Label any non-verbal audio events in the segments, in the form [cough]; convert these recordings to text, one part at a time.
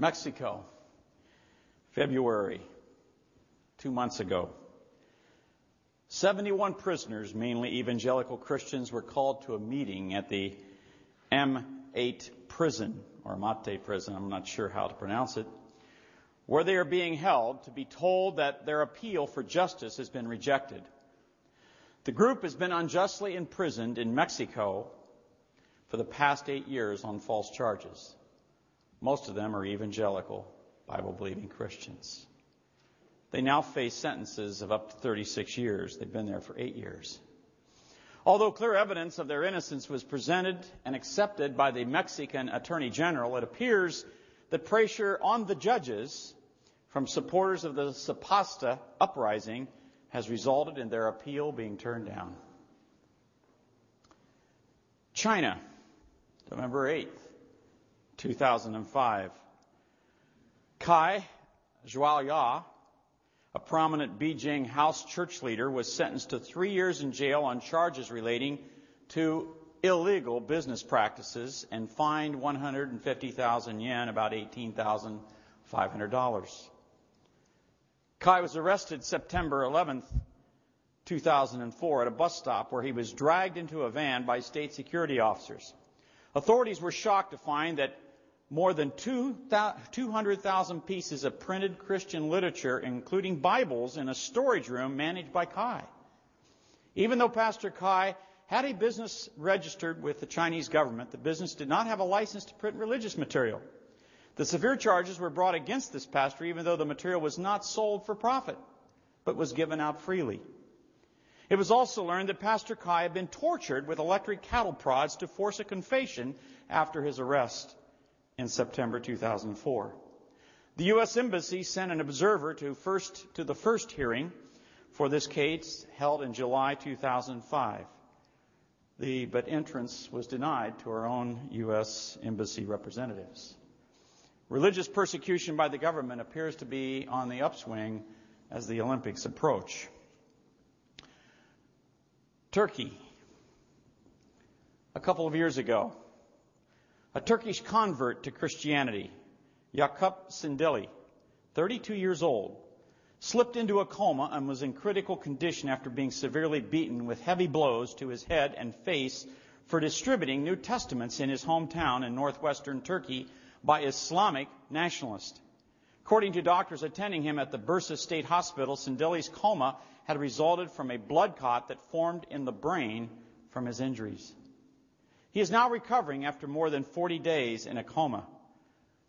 Mexico, February, two months ago. 71 prisoners, mainly evangelical Christians, were called to a meeting at the M8 prison, or Mate prison, I'm not sure how to pronounce it, where they are being held to be told that their appeal for justice has been rejected. The group has been unjustly imprisoned in Mexico for the past eight years on false charges. Most of them are evangelical, Bible believing Christians. They now face sentences of up to 36 years. They've been there for eight years. Although clear evidence of their innocence was presented and accepted by the Mexican Attorney General, it appears that pressure on the judges from supporters of the Zapata uprising has resulted in their appeal being turned down. China, November 8th, 2005. Kai Zhuoya, a prominent Beijing house church leader, was sentenced to three years in jail on charges relating to illegal business practices and fined 150,000 yen, about $18,500. Kai was arrested September 11th, 2004, at a bus stop where he was dragged into a van by state security officers. Authorities were shocked to find that more than 200,000 pieces of printed Christian literature, including Bibles, in a storage room managed by Kai. Even though Pastor Kai had a business registered with the Chinese government, the business did not have a license to print religious material. The severe charges were brought against this pastor, even though the material was not sold for profit, but was given out freely. It was also learned that Pastor Kai had been tortured with electric cattle prods to force a confession after his arrest in September 2004. The U.S. Embassy sent an observer to, first, to the first hearing for this case held in July 2005. The, but entrance was denied to our own U.S. Embassy representatives. Religious persecution by the government appears to be on the upswing as the Olympics approach. Turkey. A couple of years ago, a Turkish convert to Christianity, Yakup Cindilli, 32 years old, slipped into a coma and was in critical condition after being severely beaten with heavy blows to his head and face for distributing New Testaments in his hometown in northwestern Turkey by Islamic nationalists. According to doctors attending him at the Bursa State Hospital, Cindilli's coma had resulted from a blood clot that formed in the brain from his injuries. He is now recovering after more than 40 days in a coma.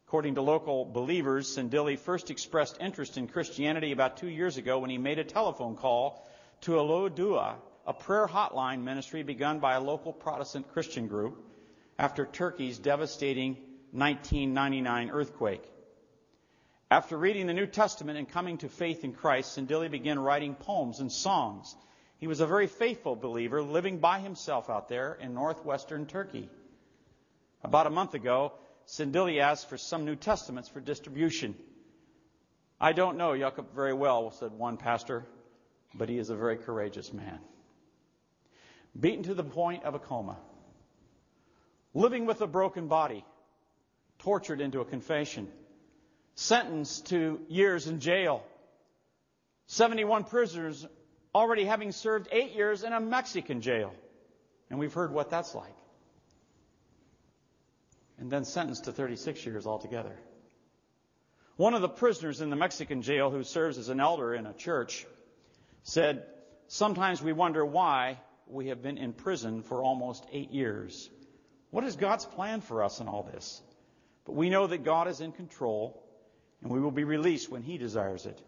According to local believers, Cindilli first expressed interest in Christianity about two years ago when he made a telephone call to Alo Dua, a prayer hotline ministry begun by a local Protestant Christian group after Turkey's devastating 1999 earthquake. After reading the New Testament and coming to faith in Christ, Cindilli began writing poems and songs. He was a very faithful believer living by himself out there in northwestern Turkey. About a month ago, Cindilli asked for some New Testaments for distribution. I don't know Jacob very well, said one pastor, but he is a very courageous man. Beaten to the point of a coma, living with a broken body, tortured into a confession sentenced to years in jail. 71 prisoners already having served eight years in a Mexican jail. And we've heard what that's like. And then sentenced to 36 years altogether. One of the prisoners in the Mexican jail who serves as an elder in a church said, Sometimes we wonder why we have been in prison for almost eight years. What is God's plan for us in all this? But we know that God is in control and we will be released when He desires it.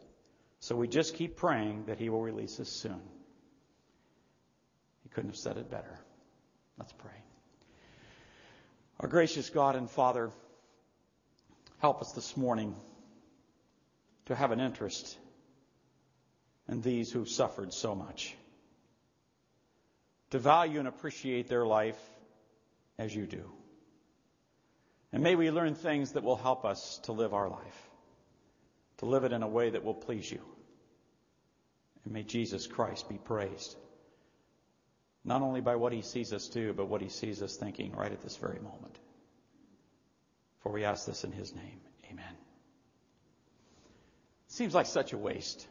So we just keep praying that He will release us soon. He couldn't have said it better. Let's pray. Our gracious God and Father, help us this morning to have an interest in these who've suffered so much, to value and appreciate their life as you do. And may we learn things that will help us to live our life to live it in a way that will please you. And may Jesus Christ be praised. Not only by what he sees us do, but what he sees us thinking right at this very moment. For we ask this in his name. Amen. Seems like such a waste.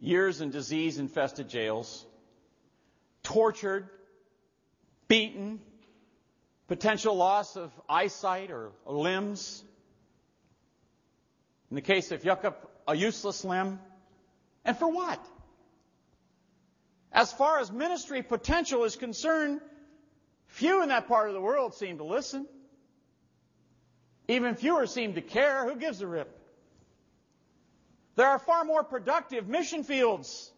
Years in disease infested jails, tortured, beaten, potential loss of eyesight or, limbs. In the case of Jakob, a useless limb. And for what? As far as ministry potential is concerned, few in that part of the world seem to listen. Even fewer seem to care. Who gives a rip? There are far more productive mission fields,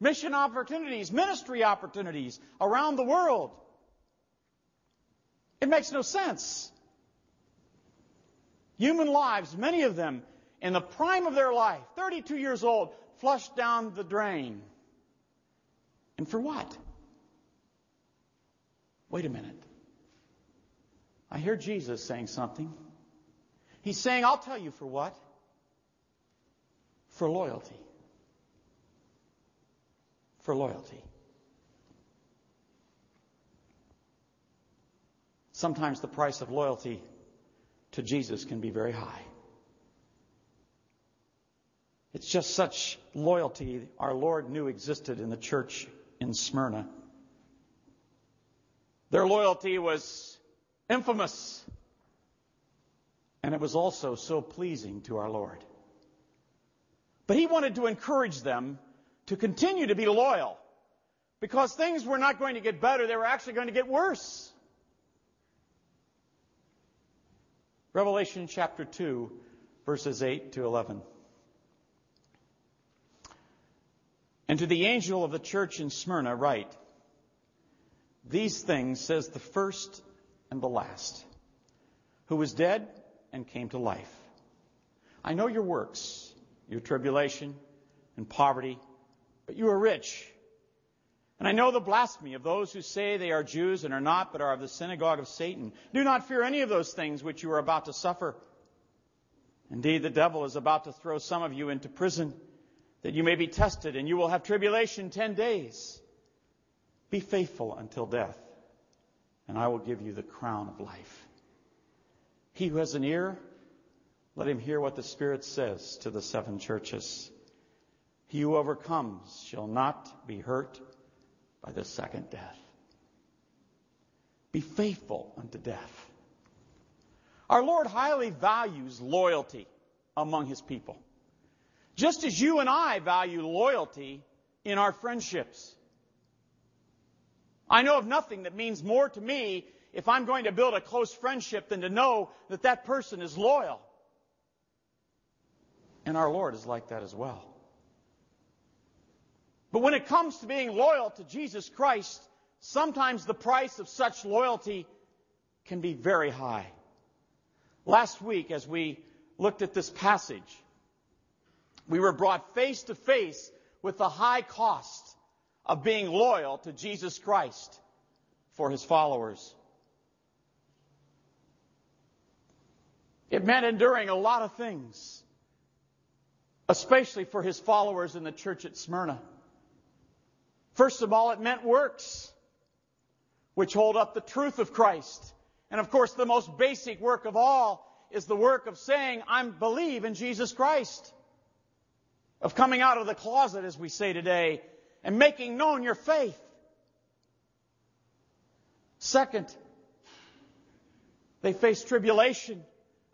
mission opportunities, ministry opportunities around the world. It makes no sense. Human lives, many of them in the prime of their life, 32 years old, flushed down the drain. And for what? Wait a minute. I hear Jesus saying something. He's saying, I'll tell you for what. For loyalty. For loyalty. Sometimes the price of loyalty to Jesus can be very high. It's just such loyalty our Lord knew existed in the church in Smyrna. Their loyalty was infamous, and it was also so pleasing to our Lord. But he wanted to encourage them to continue to be loyal because things were not going to get better, they were actually going to get worse. Revelation chapter 2, verses 8 to 11. And to the angel of the church in Smyrna, write These things says the first and the last, who was dead and came to life. I know your works, your tribulation and poverty, but you are rich. And I know the blasphemy of those who say they are Jews and are not, but are of the synagogue of Satan. Do not fear any of those things which you are about to suffer. Indeed, the devil is about to throw some of you into prison that you may be tested, and you will have tribulation ten days. Be faithful until death, and I will give you the crown of life. He who has an ear, let him hear what the Spirit says to the seven churches. He who overcomes shall not be hurt by the second death. Be faithful unto death. Our Lord highly values loyalty among his people. Just as you and I value loyalty in our friendships. I know of nothing that means more to me if I'm going to build a close friendship than to know that that person is loyal. And our Lord is like that as well. But when it comes to being loyal to Jesus Christ, sometimes the price of such loyalty can be very high. Last week, as we looked at this passage, we were brought face to face with the high cost of being loyal to Jesus Christ for his followers. It meant enduring a lot of things, especially for his followers in the church at Smyrna. First of all, it meant works, which hold up the truth of Christ. And of course, the most basic work of all is the work of saying, I believe in Jesus Christ of coming out of the closet, as we say today, and making known your faith. Second, they face tribulation,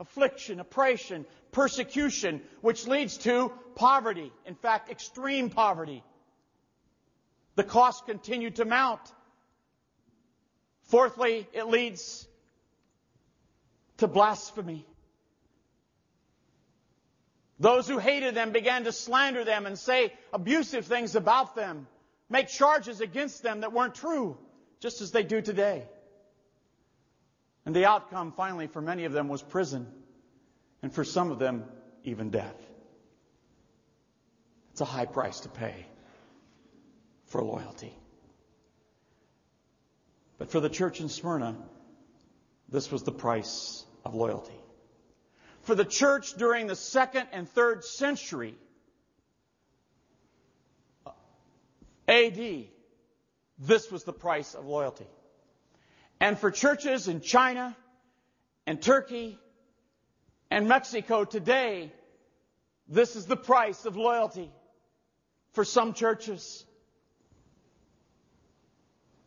affliction, oppression, persecution, which leads to poverty. In fact, extreme poverty. The costs continue to mount. Fourthly, it leads to blasphemy. Those who hated them began to slander them and say abusive things about them, make charges against them that weren't true, just as they do today. And the outcome, finally, for many of them was prison, and for some of them, even death. It's a high price to pay for loyalty. But for the church in Smyrna, this was the price of loyalty for the church during the second and third century AD, this was the price of loyalty. And for churches in China and Turkey and Mexico today, this is the price of loyalty for some churches.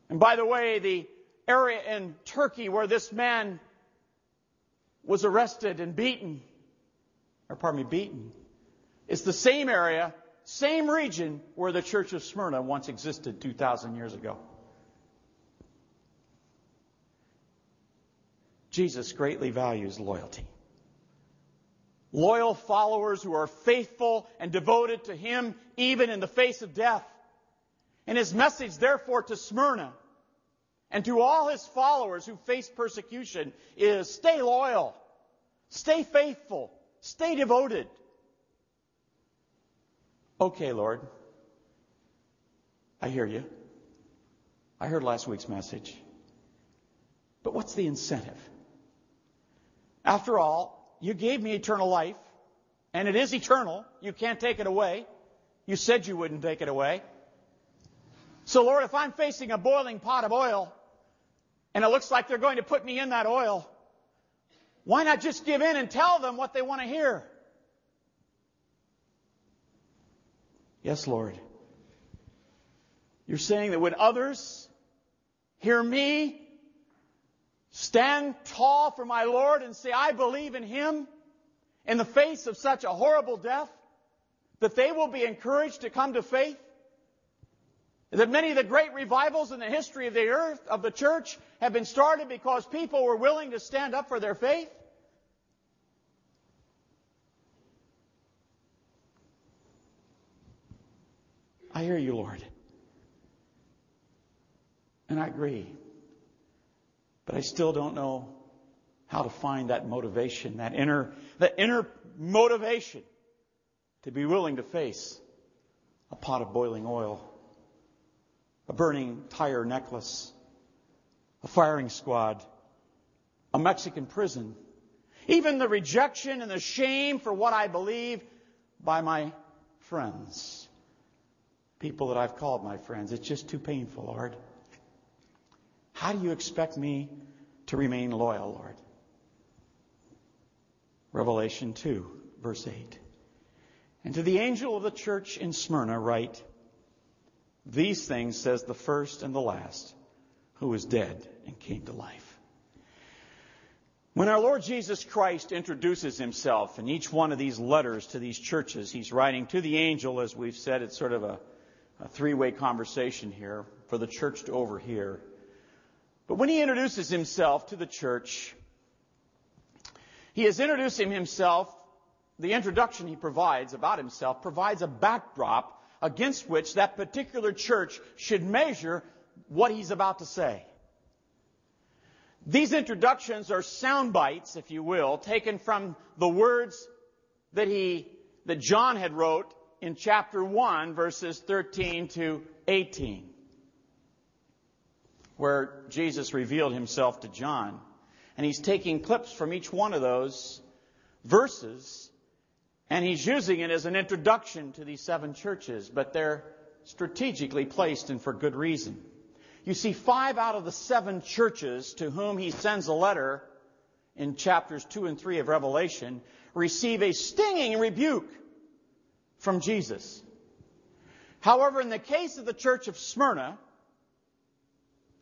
And by the way, the area in Turkey where this man was arrested and beaten, or pardon me, beaten, is the same area, same region where the church of Smyrna once existed 2,000 years ago. Jesus greatly values loyalty. Loyal followers who are faithful and devoted to Him even in the face of death. And His message, therefore, to Smyrna and to all His followers who face persecution is stay loyal, stay faithful, stay devoted. Okay, Lord. I hear you. I heard last week's message. But what's the incentive? After all, you gave me eternal life, and it is eternal. You can't take it away. You said you wouldn't take it away. So, Lord, if I'm facing a boiling pot of oil, and it looks like they're going to put me in that oil, why not just give in and tell them what they want to hear? Yes, Lord. You're saying that when others hear me stand tall for my Lord and say, I believe in Him in the face of such a horrible death, that they will be encouraged to come to faith? That many of the great revivals in the history of the earth, of the church, have been started because people were willing to stand up for their faith? I hear you, Lord. And I agree. But I still don't know how to find that motivation, that inner, that inner motivation to be willing to face a pot of boiling oil, a burning tire necklace, a firing squad, a Mexican prison, even the rejection and the shame for what I believe by my friends, people that I've called my friends. It's just too painful, Lord. How do you expect me to remain loyal, Lord? Revelation 2, verse 8. And to the angel of the church in Smyrna write, These things says the first and the last, who was dead and came to life. When our Lord Jesus Christ introduces himself in each one of these letters to these churches, he's writing to the angel, as we've said, it's sort of a, a three way conversation here for the church to overhear. But when he introduces himself to the church, he is introducing himself, the introduction he provides about himself provides a backdrop against which that particular church should measure what he's about to say. These introductions are sound bites, if you will, taken from the words that he, that John had wrote in chapter 1 verses 13 to 18 where Jesus revealed himself to John. And he's taking clips from each one of those verses and he's using it as an introduction to these seven churches, but they're strategically placed and for good reason. You see, five out of the seven churches to whom he sends a letter in chapters 2 and 3 of Revelation receive a stinging rebuke from Jesus. However, in the case of the church of Smyrna,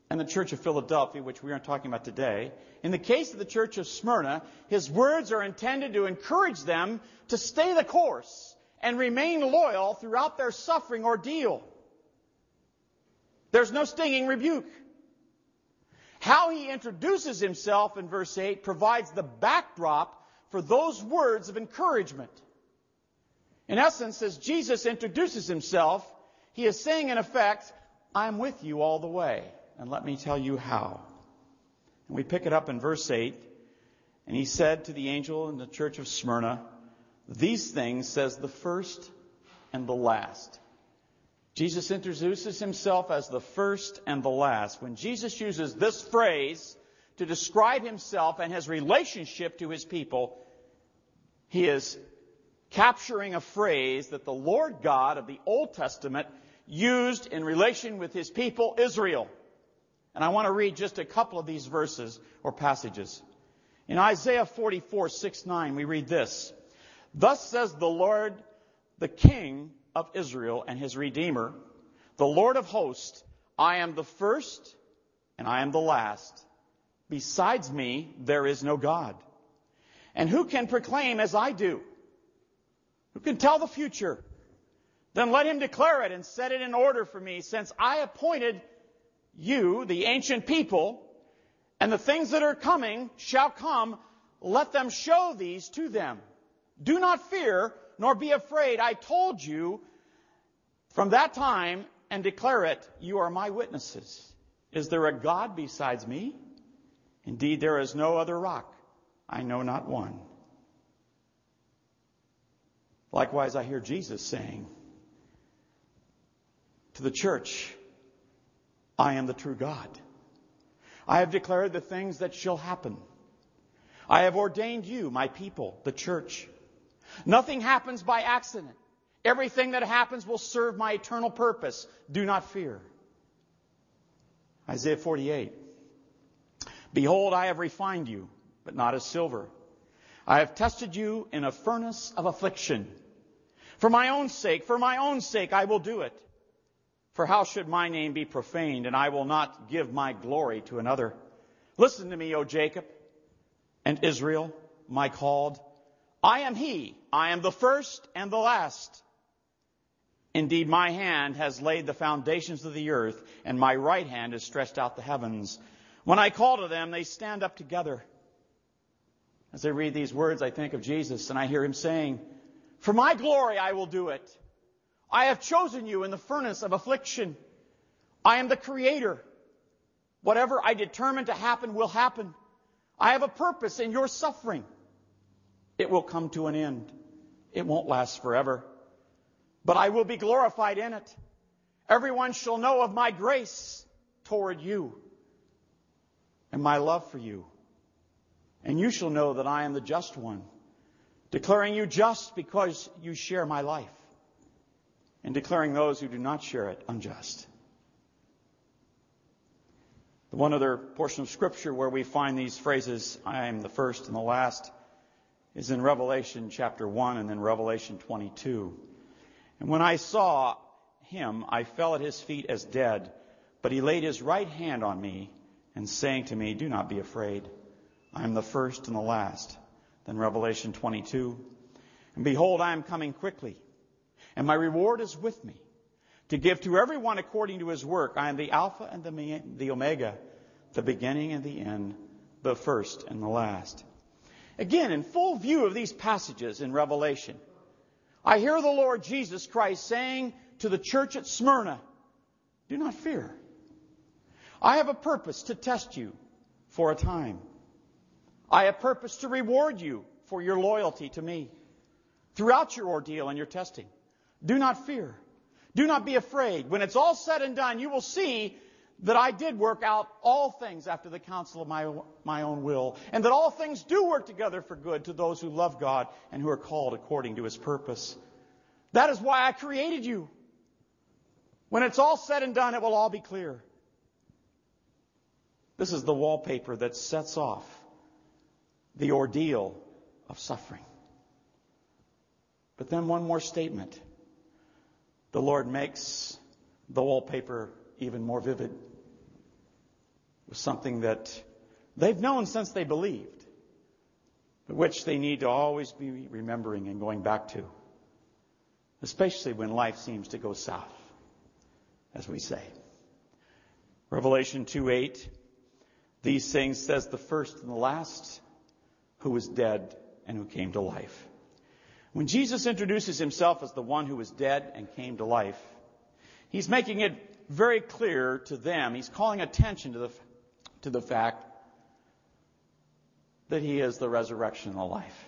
and the Church of Philadelphia, which we aren't talking about today, in the case of the Church of Smyrna, his words are intended to encourage them to stay the course and remain loyal throughout their suffering ordeal. There's no stinging rebuke. How he introduces himself in verse 8 provides the backdrop for those words of encouragement. In essence, as Jesus introduces himself, he is saying in effect, I'm with you all the way and let me tell you how. And we pick it up in verse 8. And he said to the angel in the church of Smyrna, These things says the first and the last. Jesus introduces himself as the first and the last. When Jesus uses this phrase to describe himself and his relationship to his people, he is capturing a phrase that the Lord God of the Old Testament used in relation with his people, Israel. And I want to read just a couple of these verses or passages. In Isaiah 44, 6, 9, we read this. Thus says the Lord, the King of Israel and his Redeemer, the Lord of hosts, I am the first and I am the last. Besides me, there is no God. And who can proclaim as I do? Who can tell the future? Then let him declare it and set it in order for me, since I appointed you, the ancient people, and the things that are coming shall come. Let them show these to them. Do not fear, nor be afraid. I told you from that time and declare it, you are my witnesses. Is there a God besides me? Indeed, there is no other rock. I know not one. Likewise, I hear Jesus saying to the church, I am the true God. I have declared the things that shall happen. I have ordained you, my people, the church. Nothing happens by accident. Everything that happens will serve my eternal purpose. Do not fear. Isaiah 48. Behold, I have refined you, but not as silver. I have tested you in a furnace of affliction. For my own sake, for my own sake, I will do it. For how should my name be profaned, and I will not give my glory to another? Listen to me, O Jacob and Israel, my called. I am he. I am the first and the last. Indeed, my hand has laid the foundations of the earth, and my right hand has stretched out the heavens. When I call to them, they stand up together. As I read these words, I think of Jesus, and I hear him saying, For my glory I will do it. I have chosen you in the furnace of affliction. I am the creator. Whatever I determine to happen will happen. I have a purpose in your suffering. It will come to an end. It won't last forever. But I will be glorified in it. Everyone shall know of my grace toward you and my love for you. And you shall know that I am the just one, declaring you just because you share my life and declaring those who do not share it unjust. The one other portion of Scripture where we find these phrases, I am the first and the last, is in Revelation chapter 1 and then Revelation 22. And when I saw him, I fell at his feet as dead, but he laid his right hand on me and saying to me, Do not be afraid. I am the first and the last. Then Revelation 22. And behold, I am coming quickly and my reward is with me to give to everyone according to his work. I am the Alpha and the, the Omega, the beginning and the end, the first and the last. Again, in full view of these passages in Revelation, I hear the Lord Jesus Christ saying to the church at Smyrna, Do not fear. I have a purpose to test you for a time. I have purpose to reward you for your loyalty to me throughout your ordeal and your testing. Do not fear. Do not be afraid. When it's all said and done, you will see that I did work out all things after the counsel of my, my own will, and that all things do work together for good to those who love God and who are called according to his purpose. That is why I created you. When it's all said and done, it will all be clear. This is the wallpaper that sets off the ordeal of suffering. But then one more statement the Lord makes the wallpaper even more vivid with something that they've known since they believed, but which they need to always be remembering and going back to, especially when life seems to go south, as we say. Revelation 2 8, these things says the first and the last, who was dead and who came to life. When Jesus introduces himself as the one who was dead and came to life, he's making it very clear to them. He's calling attention to the, to the fact that he is the resurrection and the life.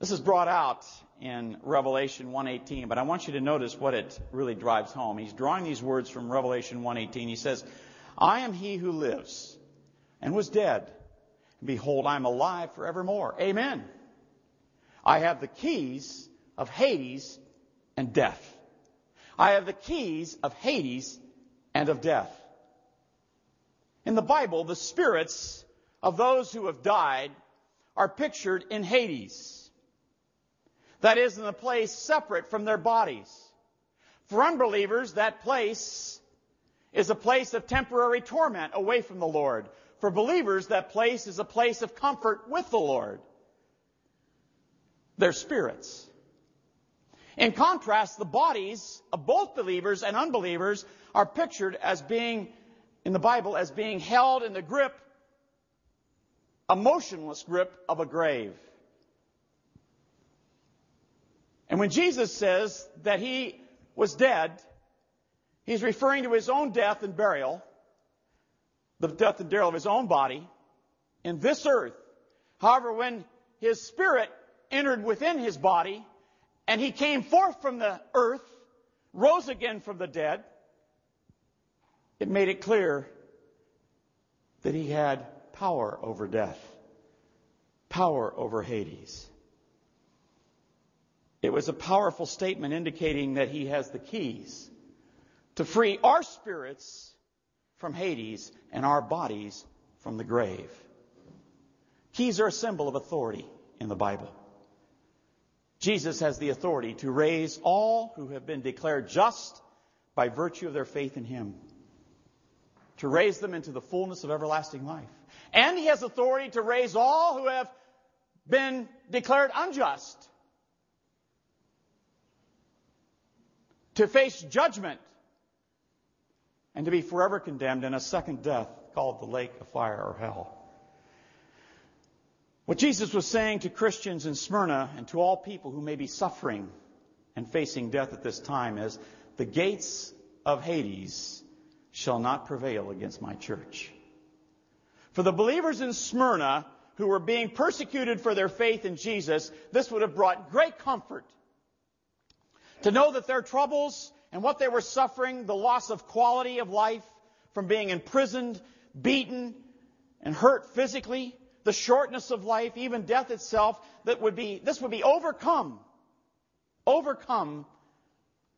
This is brought out in Revelation 1:18, but I want you to notice what it really drives home. He's drawing these words from Revelation 1:18. He says, "I am he who lives and was dead, and behold, I am alive forevermore." Amen. I have the keys of Hades and death. I have the keys of Hades and of death. In the Bible, the spirits of those who have died are pictured in Hades. That is, in a place separate from their bodies. For unbelievers, that place is a place of temporary torment away from the Lord. For believers, that place is a place of comfort with the Lord. Their spirits. In contrast, the bodies of both believers and unbelievers are pictured as being, in the Bible, as being held in the grip, a motionless grip of a grave. And when Jesus says that he was dead, he's referring to his own death and burial, the death and burial of his own body in this earth. However, when his spirit entered within his body, and he came forth from the earth, rose again from the dead, it made it clear that he had power over death, power over Hades. It was a powerful statement indicating that he has the keys to free our spirits from Hades and our bodies from the grave. Keys are a symbol of authority in the Bible. Jesus has the authority to raise all who have been declared just by virtue of their faith in Him, to raise them into the fullness of everlasting life. And He has authority to raise all who have been declared unjust, to face judgment, and to be forever condemned in a second death called the lake of fire or hell. What Jesus was saying to Christians in Smyrna and to all people who may be suffering and facing death at this time is the gates of Hades shall not prevail against my church. For the believers in Smyrna who were being persecuted for their faith in Jesus, this would have brought great comfort to know that their troubles and what they were suffering, the loss of quality of life from being imprisoned, beaten, and hurt physically, the shortness of life, even death itself, that would be, this would be overcome, overcome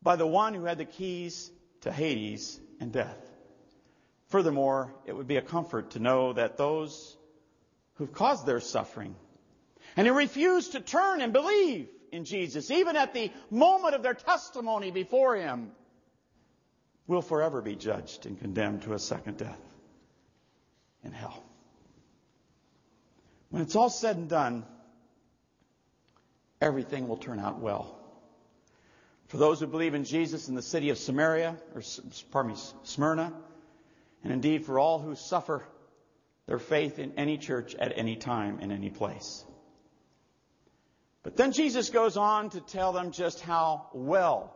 by the one who had the keys to Hades and death. Furthermore, it would be a comfort to know that those who've caused their suffering and who refuse to turn and believe in Jesus, even at the moment of their testimony before Him, will forever be judged and condemned to a second death in hell. When it's all said and done, everything will turn out well. For those who believe in Jesus in the city of Samaria, or pardon me, Smyrna, and indeed for all who suffer their faith in any church at any time in any place. But then Jesus goes on to tell them just how well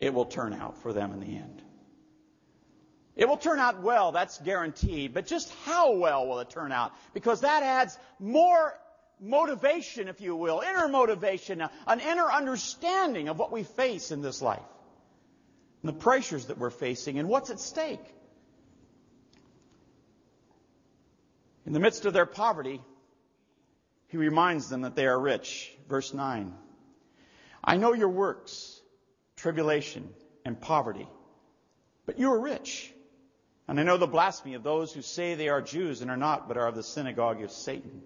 it will turn out for them in the end. It will turn out well, that's guaranteed. But just how well will it turn out? Because that adds more motivation, if you will, inner motivation, an inner understanding of what we face in this life, and the pressures that we're facing, and what's at stake. In the midst of their poverty, he reminds them that they are rich. Verse 9. I know your works, tribulation, and poverty, but you are rich. And I know the blasphemy of those who say they are Jews and are not, but are of the synagogue of Satan.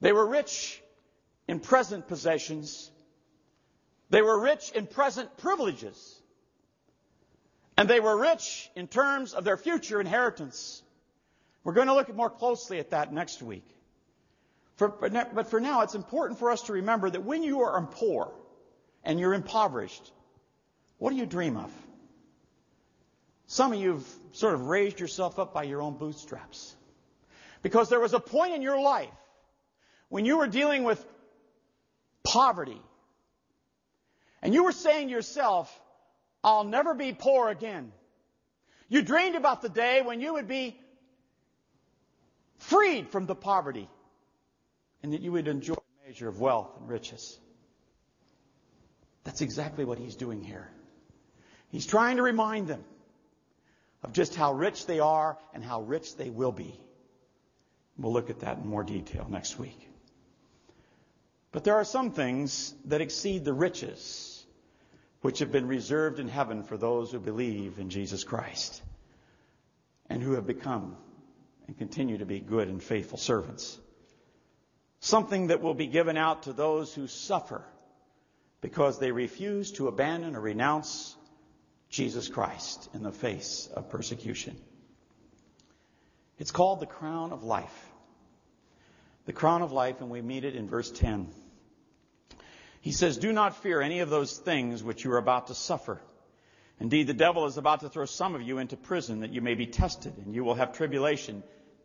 They were rich in present possessions. They were rich in present privileges. And they were rich in terms of their future inheritance. We're going to look more closely at that next week. For, but for now, it's important for us to remember that when you are poor and you're impoverished, what do you dream of? Some of you have sort of raised yourself up by your own bootstraps. Because there was a point in your life when you were dealing with poverty. And you were saying to yourself, I'll never be poor again. You dreamed about the day when you would be freed from the poverty and that you would enjoy a measure of wealth and riches. That's exactly what he's doing here. He's trying to remind them of just how rich they are and how rich they will be. We'll look at that in more detail next week. But there are some things that exceed the riches which have been reserved in heaven for those who believe in Jesus Christ and who have become and continue to be good and faithful servants. Something that will be given out to those who suffer because they refuse to abandon or renounce Jesus Christ in the face of persecution. It's called the crown of life. The crown of life, and we meet it in verse 10. He says, Do not fear any of those things which you are about to suffer. Indeed, the devil is about to throw some of you into prison that you may be tested, and you will have tribulation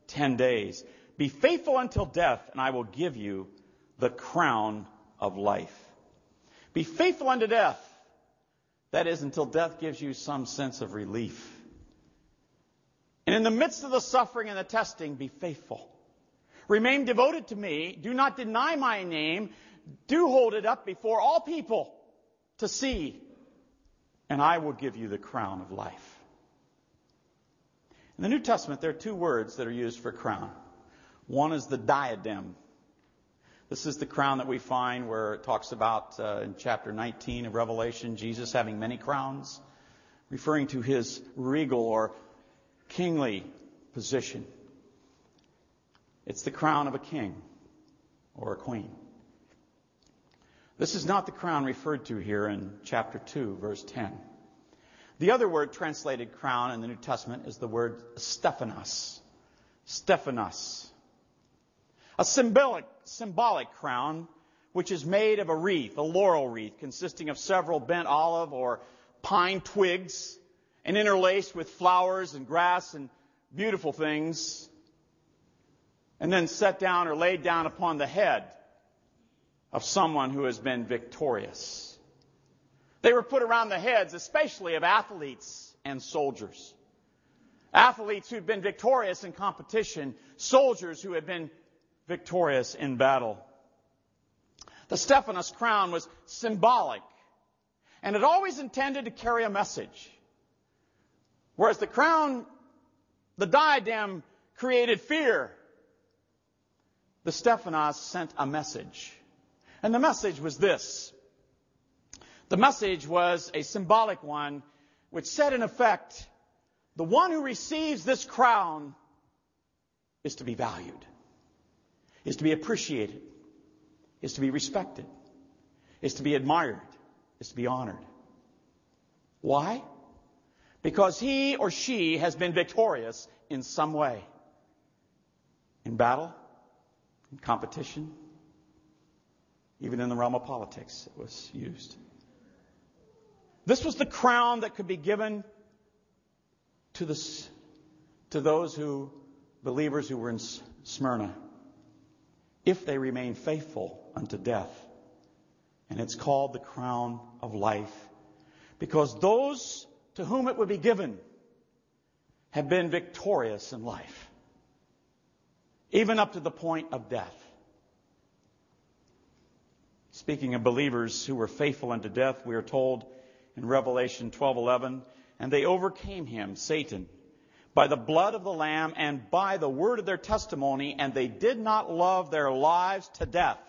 ten days. Be faithful until death, and I will give you the crown of life. Be faithful unto death. That is, until death gives you some sense of relief. And in the midst of the suffering and the testing, be faithful. Remain devoted to me. Do not deny my name. Do hold it up before all people to see. And I will give you the crown of life. In the New Testament, there are two words that are used for crown. One is the diadem. This is the crown that we find where it talks about uh, in chapter 19 of Revelation, Jesus having many crowns, referring to his regal or kingly position. It's the crown of a king or a queen. This is not the crown referred to here in chapter 2, verse 10. The other word translated crown in the New Testament is the word Stephanos. Stephanos. A symbolic, symbolic crown which is made of a wreath, a laurel wreath, consisting of several bent olive or pine twigs and interlaced with flowers and grass and beautiful things, and then set down or laid down upon the head of someone who has been victorious. They were put around the heads, especially of athletes and soldiers. Athletes who'd been victorious in competition, soldiers who had been victorious in battle. The Stephanos crown was symbolic, and it always intended to carry a message. Whereas the crown, the diadem, created fear, the Stephanos sent a message. And the message was this. The message was a symbolic one which said in effect, the one who receives this crown is to be valued is to be appreciated, is to be respected, is to be admired, is to be honored. Why? Because he or she has been victorious in some way. In battle, in competition, even in the realm of politics, it was used. This was the crown that could be given to, the, to those who, believers who were in Smyrna if they remain faithful unto death. And it's called the crown of life because those to whom it would be given have been victorious in life, even up to the point of death. Speaking of believers who were faithful unto death, we are told in Revelation 12:11, and they overcame him, Satan, by the blood of the Lamb and by the word of their testimony, and they did not love their lives to death.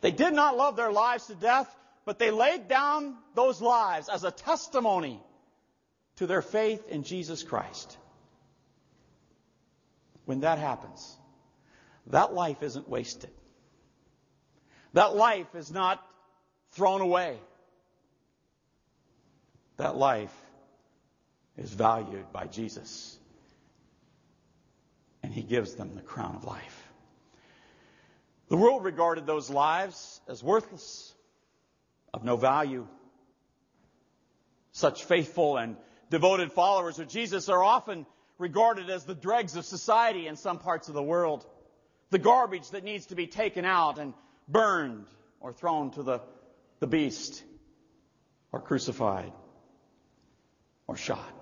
They did not love their lives to death, but they laid down those lives as a testimony to their faith in Jesus Christ. When that happens, that life isn't wasted. That life is not thrown away. That life is valued by Jesus. And he gives them the crown of life. The world regarded those lives as worthless, of no value. Such faithful and devoted followers of Jesus are often regarded as the dregs of society in some parts of the world. The garbage that needs to be taken out and burned or thrown to the, the beast or crucified or shot.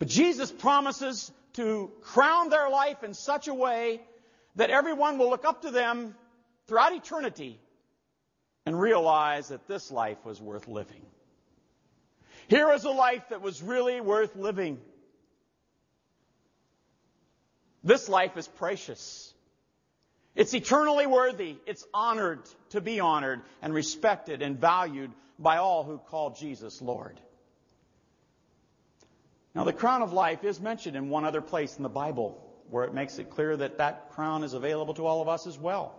But Jesus promises to crown their life in such a way that everyone will look up to them throughout eternity and realize that this life was worth living. Here is a life that was really worth living. This life is precious. It's eternally worthy. It's honored to be honored and respected and valued by all who call Jesus Lord. Now, the crown of life is mentioned in one other place in the Bible where it makes it clear that that crown is available to all of us as well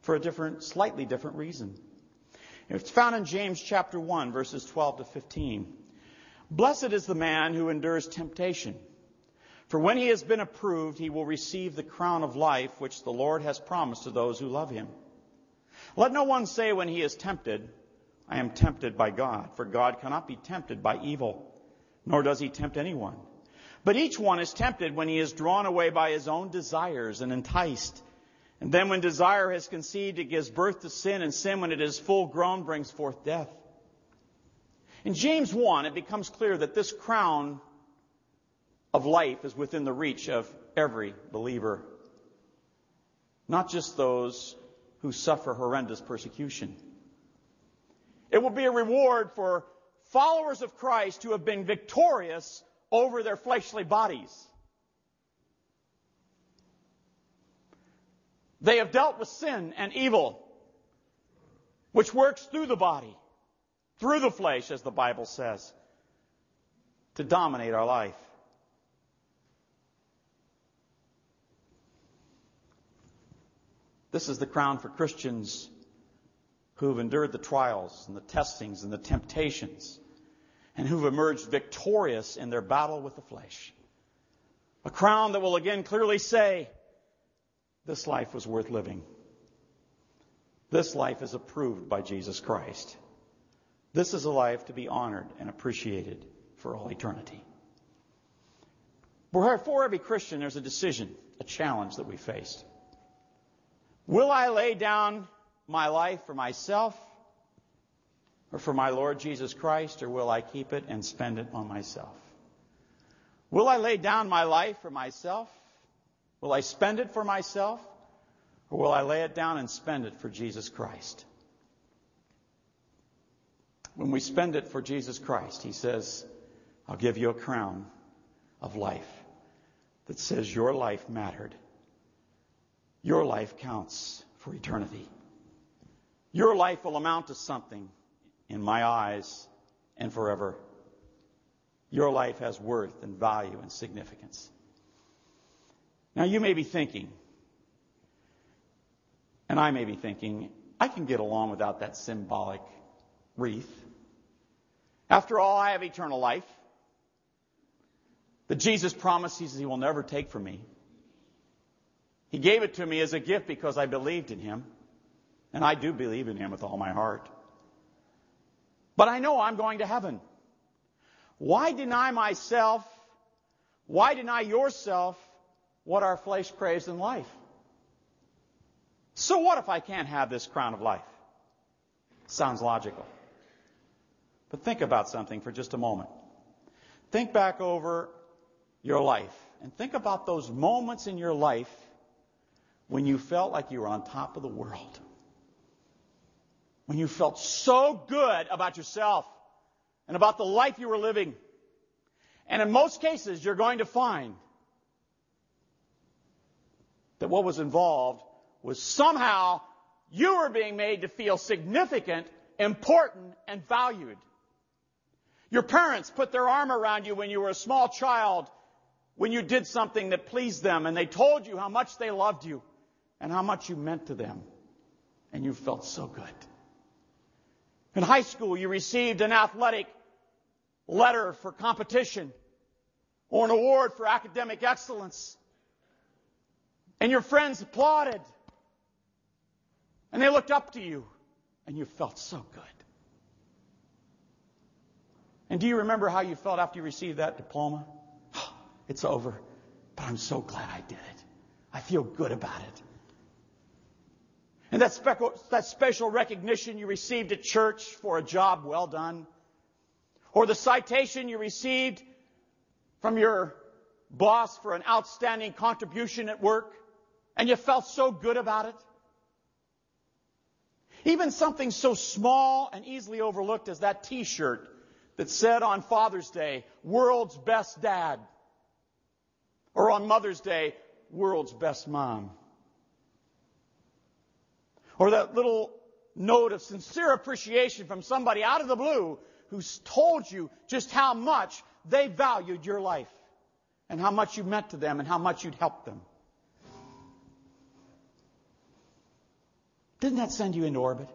for a different, slightly different reason. It's found in James chapter 1, verses 12 to 15. Blessed is the man who endures temptation. For when he has been approved, he will receive the crown of life which the Lord has promised to those who love him. Let no one say when he is tempted, I am tempted by God, for God cannot be tempted by evil, nor does he tempt anyone. But each one is tempted when he is drawn away by his own desires and enticed. And then when desire has conceived, it gives birth to sin, and sin, when it is full grown, brings forth death. In James 1, it becomes clear that this crown of life is within the reach of every believer, not just those who suffer horrendous persecution. It will be a reward for followers of Christ who have been victorious over their fleshly bodies. They have dealt with sin and evil, which works through the body, through the flesh, as the Bible says, to dominate our life. This is the crown for Christians who've endured the trials and the testings and the temptations and who've emerged victorious in their battle with the flesh. A crown that will again clearly say, this life was worth living. This life is approved by Jesus Christ. This is a life to be honored and appreciated for all eternity. For every Christian, there's a decision, a challenge that we face. Will I lay down my life for myself or for my Lord Jesus Christ, or will I keep it and spend it on myself? Will I lay down my life for myself? Will I spend it for myself? Or will I lay it down and spend it for Jesus Christ? When we spend it for Jesus Christ, He says, I'll give you a crown of life that says your life mattered. Your life counts for eternity. Your life will amount to something in my eyes and forever. Your life has worth and value and significance. Now you may be thinking, and I may be thinking, I can get along without that symbolic wreath. After all, I have eternal life that Jesus promises he will never take from me. He gave it to me as a gift because I believed in him. And I do believe in him with all my heart. But I know I'm going to heaven. Why deny myself? Why deny yourself what our flesh craves in life? So what if I can't have this crown of life? Sounds logical. But think about something for just a moment. Think back over your life and think about those moments in your life when you felt like you were on top of the world when you felt so good about yourself and about the life you were living. And in most cases, you're going to find that what was involved was somehow you were being made to feel significant, important, and valued. Your parents put their arm around you when you were a small child, when you did something that pleased them, and they told you how much they loved you and how much you meant to them. And you felt so good. In high school, you received an athletic letter for competition or an award for academic excellence. And your friends applauded. And they looked up to you. And you felt so good. And do you remember how you felt after you received that diploma? [sighs] It's over. But I'm so glad I did it. I feel good about it. And that, that special recognition you received at church for a job well done. Or the citation you received from your boss for an outstanding contribution at work. And you felt so good about it. Even something so small and easily overlooked as that t-shirt that said on Father's Day, world's best dad. Or on Mother's Day, world's best mom. Or that little note of sincere appreciation from somebody out of the blue who's told you just how much they valued your life and how much you meant to them and how much you'd helped them. Didn't that send you into orbit?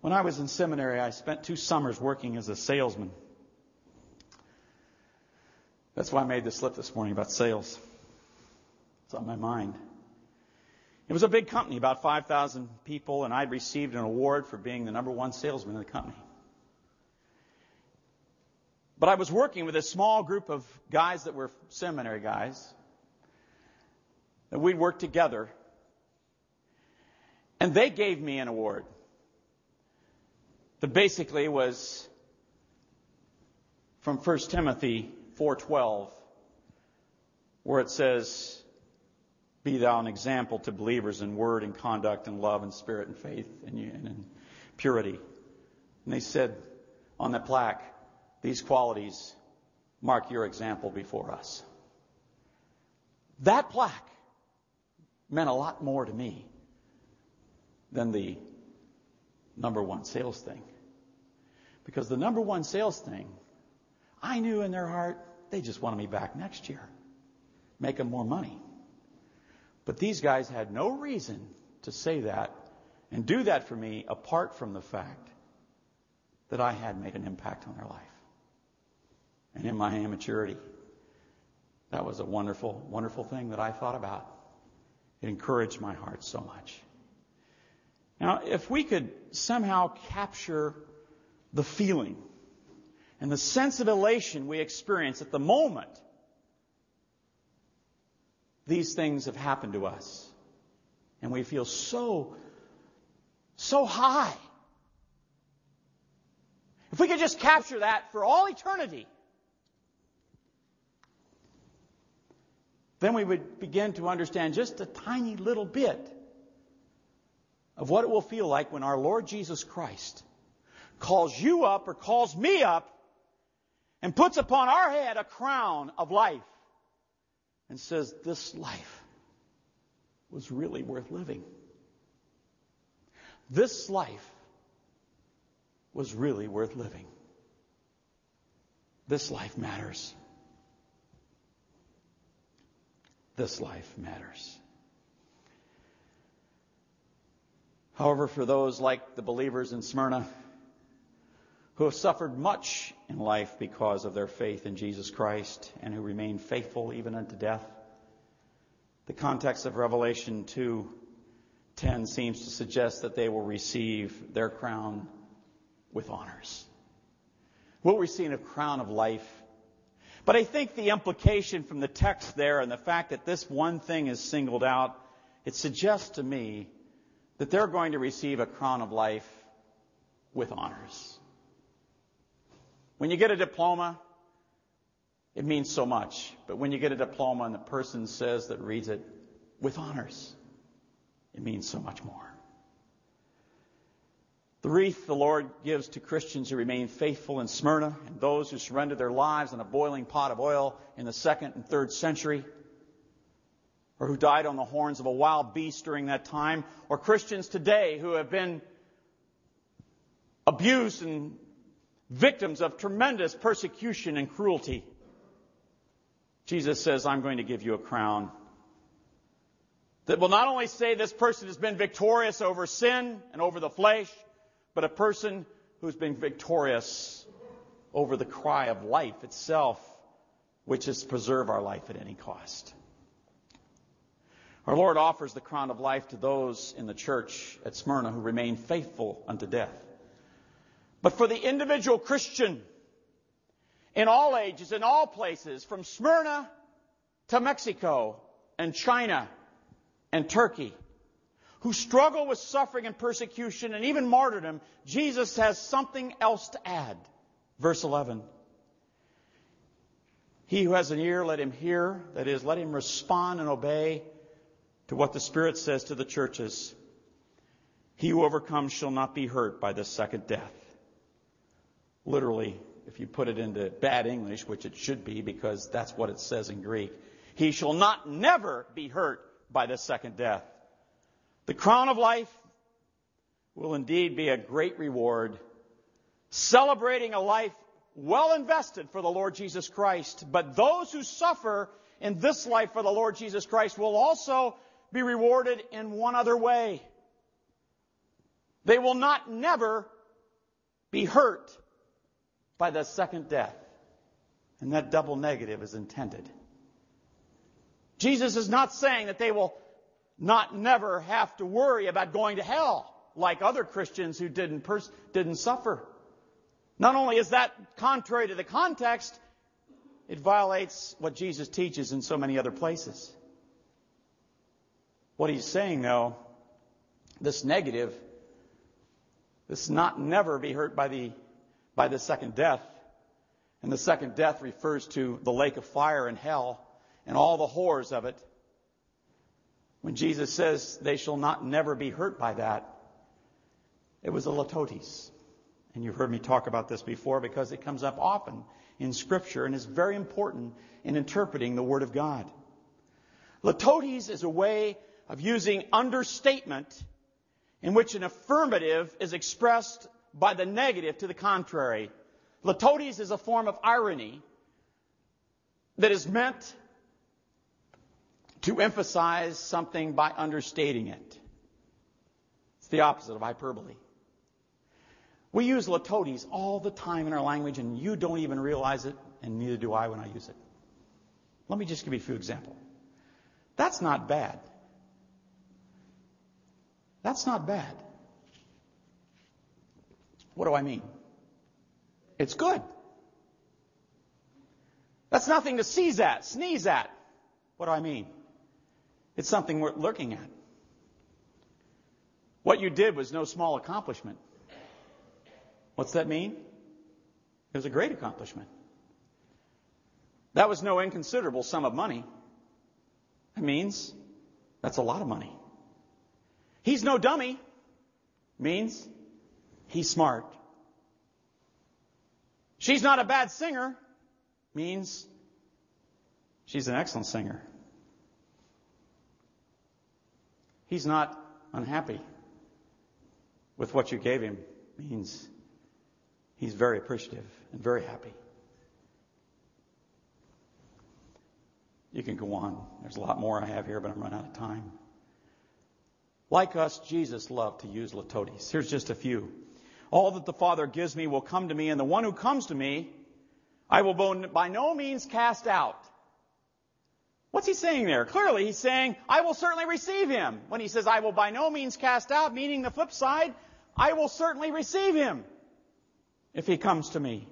When I was in seminary, I spent two summers working as a salesman. That's why I made the slip this morning about sales. It's on my mind. It was a big company, about 5,000 people, and I'd received an award for being the number one salesman in the company. But I was working with a small group of guys that were seminary guys. And we'd work together. And they gave me an award that basically was from 1 Timothy 4:12 where it says be thou an example to believers in word and conduct and love and spirit and faith and, and purity. And they said on the plaque, these qualities mark your example before us. That plaque meant a lot more to me than the number one sales thing. Because the number one sales thing, I knew in their heart, they just wanted me back next year. Make them more money. But these guys had no reason to say that and do that for me apart from the fact that I had made an impact on their life. And in my immaturity, that was a wonderful, wonderful thing that I thought about. It encouraged my heart so much. Now, if we could somehow capture the feeling and the sense of elation we experience at the moment these things have happened to us. And we feel so, so high. If we could just capture that for all eternity, then we would begin to understand just a tiny little bit of what it will feel like when our Lord Jesus Christ calls you up or calls me up and puts upon our head a crown of life and says, This life was really worth living. This life was really worth living. This life matters. This life matters. However, for those like the believers in Smyrna who have suffered much in life because of their faith in Jesus Christ and who remain faithful even unto death. The context of Revelation 2:10 seems to suggest that they will receive their crown with honors. We'll receive a crown of life. But I think the implication from the text there and the fact that this one thing is singled out, it suggests to me that they're going to receive a crown of life with honors. When you get a diploma, it means so much. But when you get a diploma and the person says that reads it with honors, it means so much more. The wreath the Lord gives to Christians who remain faithful in Smyrna and those who surrender their lives in a boiling pot of oil in the second and third century, or who died on the horns of a wild beast during that time, or Christians today who have been abused and victims of tremendous persecution and cruelty. Jesus says, I'm going to give you a crown that will not only say this person has been victorious over sin and over the flesh, but a person who's been victorious over the cry of life itself, which is to preserve our life at any cost. Our Lord offers the crown of life to those in the church at Smyrna who remain faithful unto death. But for the individual Christian, in all ages, in all places, from Smyrna to Mexico and China and Turkey, who struggle with suffering and persecution and even martyrdom, Jesus has something else to add. Verse 11. He who has an ear, let him hear. That is, let him respond and obey to what the Spirit says to the churches. He who overcomes shall not be hurt by the second death literally, if you put it into bad English, which it should be because that's what it says in Greek, he shall not never be hurt by the second death. The crown of life will indeed be a great reward celebrating a life well invested for the Lord Jesus Christ. But those who suffer in this life for the Lord Jesus Christ will also be rewarded in one other way. They will not never be hurt by the second death. And that double negative is intended. Jesus is not saying that they will not never have to worry about going to hell like other Christians who didn't, pers- didn't suffer. Not only is that contrary to the context, it violates what Jesus teaches in so many other places. What he's saying, though, this negative, this not never be hurt by the, by the second death. And the second death refers to the lake of fire and hell and all the horrors of it. When Jesus says they shall not never be hurt by that, it was a litotes. And you've heard me talk about this before because it comes up often in Scripture and is very important in interpreting the Word of God. Litotes is a way of using understatement in which an affirmative is expressed by the negative to the contrary. Litotes is a form of irony that is meant to emphasize something by understating it. It's the opposite of hyperbole. We use litotes all the time in our language, and you don't even realize it, and neither do I when I use it. Let me just give you a few examples. That's not bad. That's not bad. What do I mean? It's good. That's nothing to seize at, sneeze at. What do I mean? It's something worth looking at. What you did was no small accomplishment. What's that mean? It was a great accomplishment. That was no inconsiderable sum of money. That means that's a lot of money. He's no dummy. Means he's smart. She's not a bad singer. Means she's an excellent singer. He's not unhappy with what you gave him. Means he's very appreciative and very happy. You can go on. There's a lot more I have here, but I'm running out of time. Like us, Jesus loved to use litotes. Here's just a few. All that the Father gives me will come to me, and the one who comes to me, I will by no means cast out. What's he saying there? Clearly, he's saying, I will certainly receive him. When he says, I will by no means cast out, meaning the flip side, I will certainly receive him if he comes to me.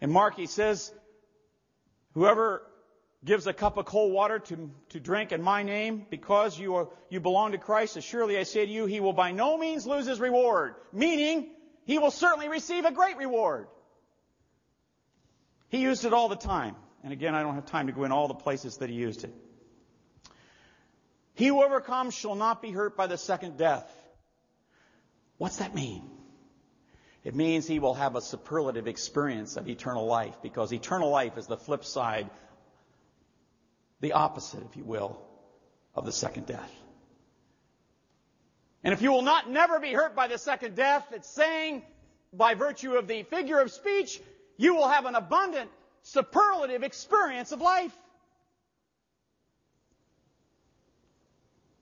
And Mark, he says, Whoever gives a cup of cold water to, to drink in my name because you, are, you belong to Christ, as surely I say to you, he will by no means lose his reward. Meaning, he will certainly receive a great reward. He used it all the time. And again, I don't have time to go in all the places that he used it. He who overcomes shall not be hurt by the second death. What's that mean? It means he will have a superlative experience of eternal life because eternal life is the flip side, the opposite, if you will, of the second death. And if you will not never be hurt by the second death, it's saying by virtue of the figure of speech, you will have an abundant superlative experience of life.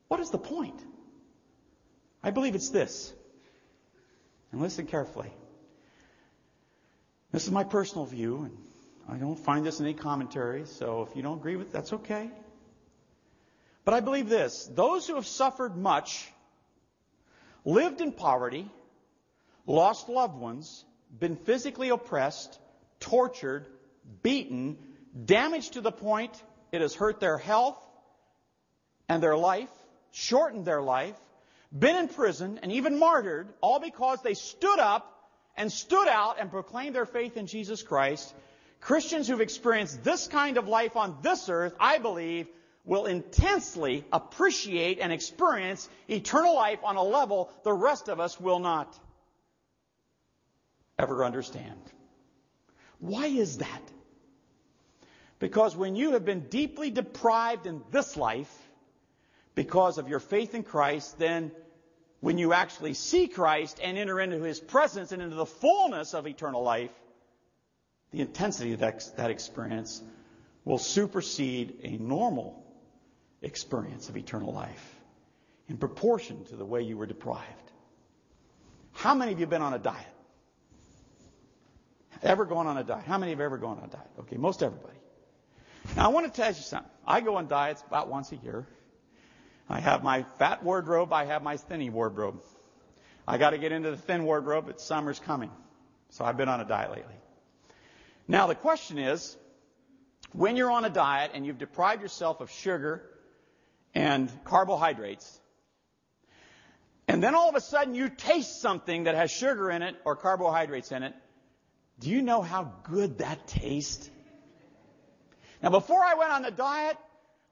What is the point? I believe it's this. And listen carefully. This is my personal view, and I don't find this in any commentary, so if you don't agree with it, that's okay. But I believe this those who have suffered much, lived in poverty, lost loved ones, been physically oppressed, tortured, beaten, damaged to the point it has hurt their health and their life, shortened their life, been in prison, and even martyred, all because they stood up and stood out and proclaimed their faith in Jesus Christ. Christians who've experienced this kind of life on this earth, I believe, will intensely appreciate and experience eternal life on a level the rest of us will not ever understand. Why is that? Because when you have been deeply deprived in this life because of your faith in Christ, then when you actually see Christ and enter into his presence and into the fullness of eternal life, the intensity of that, that experience will supersede a normal experience of eternal life in proportion to the way you were deprived. How many of you have been on a diet? Ever gone on a diet? How many have ever gone on a diet? Okay, most everybody. Now I want to tell you something. I go on diets about once a year. I have my fat wardrobe, I have my thinny wardrobe. I got to get into the thin wardrobe, but summer's coming. So I've been on a diet lately. Now the question is, when you're on a diet and you've deprived yourself of sugar and carbohydrates, and then all of a sudden you taste something that has sugar in it or carbohydrates in it, do you know how good that tastes? Now before I went on the diet,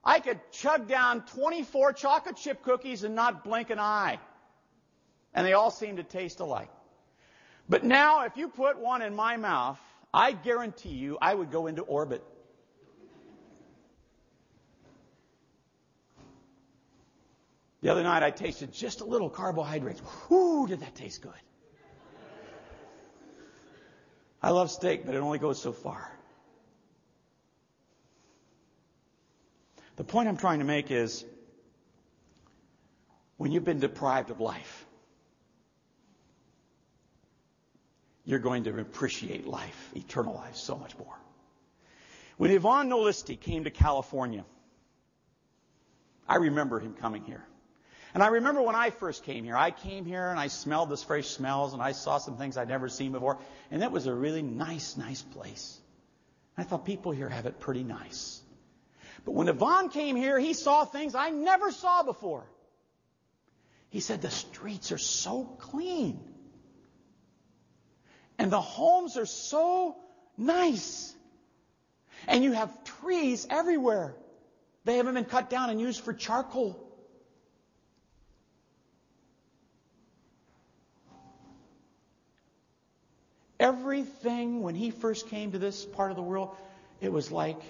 I could chug down 24 chocolate chip cookies and not blink an eye. And they all seem to taste alike. But now, if you put one in my mouth, I guarantee you I would go into orbit. The other night I tasted just a little carbohydrates. Whoo, did that taste good? I love steak, but it only goes so far. The point I'm trying to make is when you've been deprived of life, you're going to appreciate life, eternal life, so much more. When Ivan Nolisti came to California, I remember him coming here. And I remember when I first came here, I came here and I smelled this fresh smells and I saw some things I'd never seen before. And it was a really nice, nice place. I thought people here have it pretty nice. But when Ivan came here, he saw things I never saw before. He said, the streets are so clean. And the homes are so nice. And you have trees everywhere. They haven't been cut down and used for charcoal. Everything, when he first came to this part of the world, it was like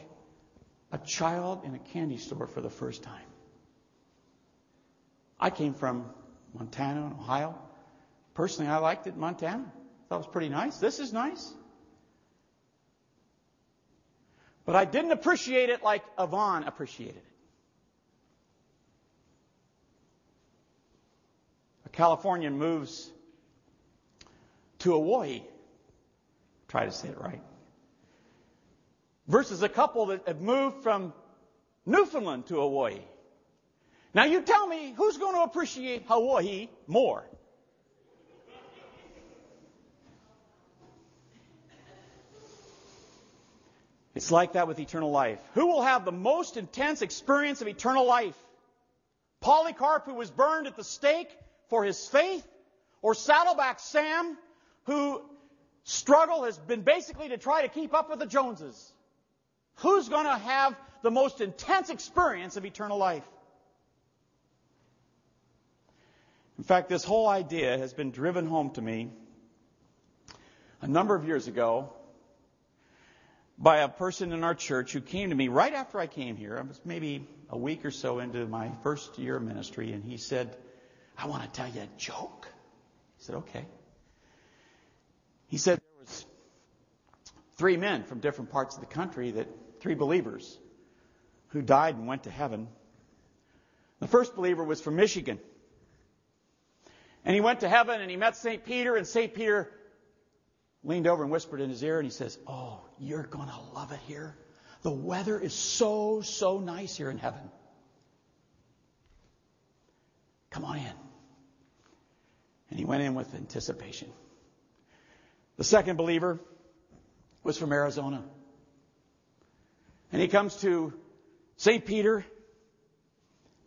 a child in a candy store for the first time. I came from Montana and Ohio. Personally, I liked it in Montana. It was pretty nice. This is nice. But I didn't appreciate it like Ivan appreciated it. A Californian moves to Hawaii. Try to say it right versus a couple that have moved from Newfoundland to Hawaii. Now you tell me who's going to appreciate Hawaii more? It's like that with eternal life. Who will have the most intense experience of eternal life? Polycarp, who was burned at the stake for his faith, or Saddleback Sam, who struggle has been basically to try to keep up with the Joneses? Who's going to have the most intense experience of eternal life? In fact, this whole idea has been driven home to me a number of years ago by a person in our church who came to me right after I came here. I was maybe a week or so into my first year of ministry, and he said, I want to tell you a joke. I said, okay. He said there was three men from different parts of the country that three believers who died and went to heaven. The first believer was from Michigan. And he went to heaven and he met St. Peter, and St. Peter leaned over and whispered in his ear, and he says, Oh, you're going to love it here. The weather is so, so nice here in heaven. Come on in. And he went in with anticipation. The second believer was from Arizona. And he comes to St. Peter,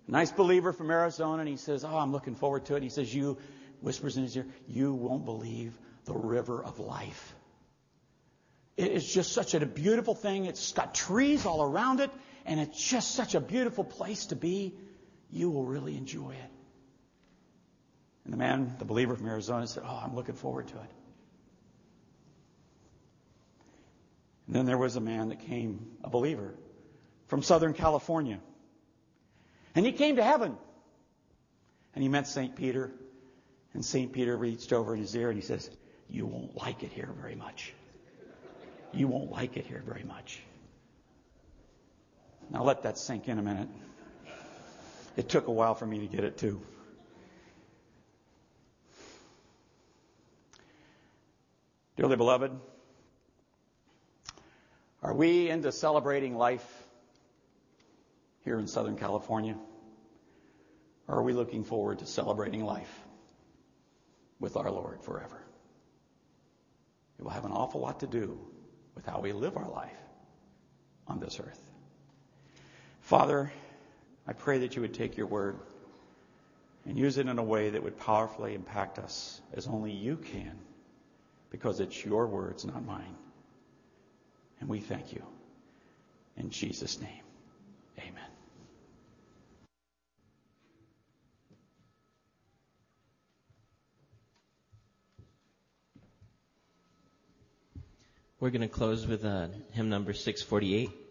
a nice believer from Arizona, and he says, Oh, I'm looking forward to it. He says, You, whispers in his ear, you won't believe the river of life. It's just such a beautiful thing. It's got trees all around it, and it's just such a beautiful place to be. You will really enjoy it. And the man, the believer from Arizona, said, Oh, I'm looking forward to it. And then there was a man that came, a believer, from Southern California. And he came to heaven. And he met St. Peter. And St. Peter reached over in his ear and he says, You won't like it here very much. You won't like it here very much. Now let that sink in a minute. It took a while for me to get it too. Dearly beloved, are we into celebrating life here in Southern California? Or are we looking forward to celebrating life with our Lord forever? It will have an awful lot to do with how we live our life on this earth. Father, I pray that you would take your word and use it in a way that would powerfully impact us as only you can, because it's your words, not mine. And we thank you. In Jesus' name, amen. We're going to close with uh, hymn number 648.